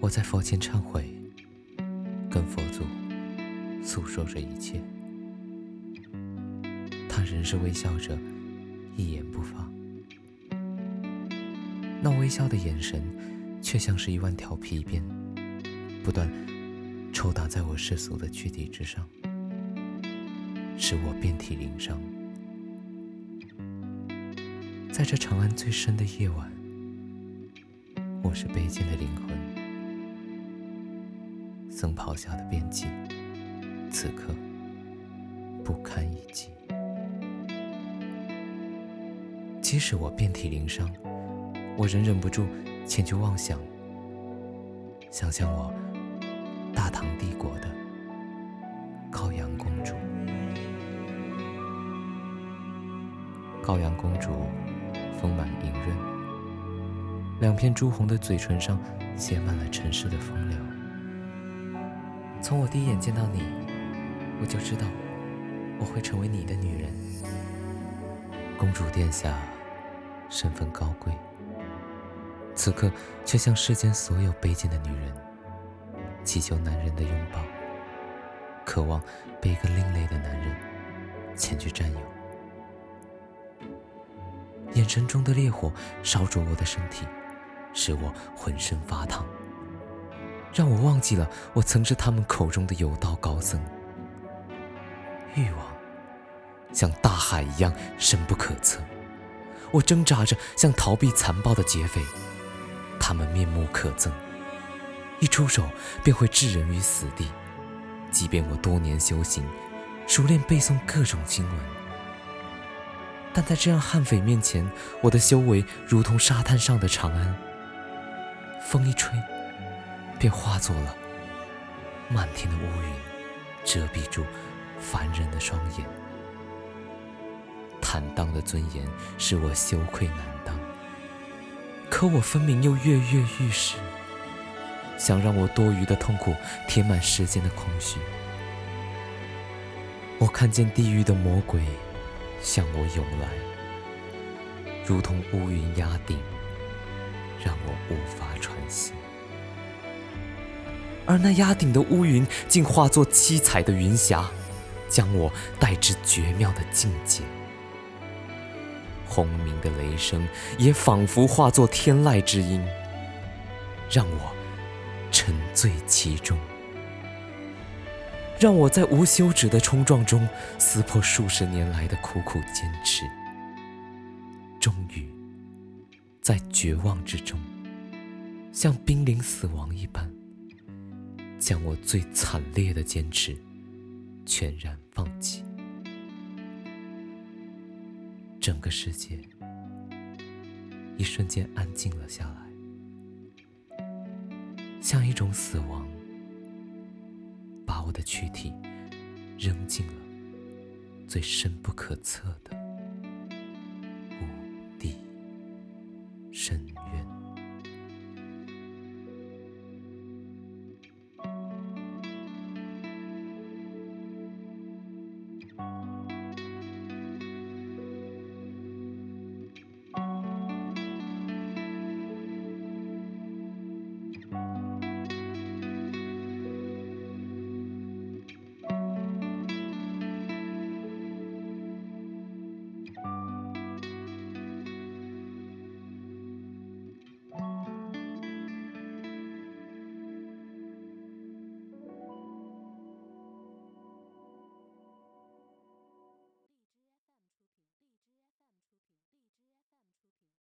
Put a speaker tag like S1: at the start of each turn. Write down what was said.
S1: 我在佛前忏悔，跟佛祖诉说着一切。他仍是微笑着，一言不发。那微笑的眼神，却像是一万条皮鞭，不断抽打在我世俗的躯体之上，使我遍体鳞伤。在这长安最深的夜晚，我是卑贱的灵魂，僧袍下的边际，此刻不堪一击。即使我遍体鳞伤，我仍忍不住前去妄想，想象我大唐帝国的高阳公主。高阳公主丰满莹润，两片朱红的嘴唇上写满了尘世的风流。从我第一眼见到你，我就知道我会成为你的女人。公主殿下。身份高贵，此刻却像世间所有卑贱的女人，祈求男人的拥抱，渴望被一个另类的男人前去占有。眼神中的烈火烧灼我的身体，使我浑身发烫，让我忘记了我曾是他们口中的有道高僧。欲望像大海一样深不可测。我挣扎着想逃避残暴的劫匪，他们面目可憎，一出手便会置人于死地。即便我多年修行，熟练背诵各种经文，但在这样悍匪面前，我的修为如同沙滩上的长安，风一吹，便化作了漫天的乌云，遮蔽住凡人的双眼。坦荡的尊严使我羞愧难当，可我分明又跃跃欲试，想让我多余的痛苦填满世间的空虚。我看见地狱的魔鬼向我涌来，如同乌云压顶，让我无法喘息。而那压顶的乌云竟化作七彩的云霞，将我带至绝妙的境界。轰鸣的雷声也仿佛化作天籁之音，让我沉醉其中，让我在无休止的冲撞中撕破数十年来的苦苦坚持，终于在绝望之中，像濒临死亡一般，将我最惨烈的坚持全然放弃。整个世界一瞬间安静了下来，像一种死亡，把我的躯体扔进了最深不可测的。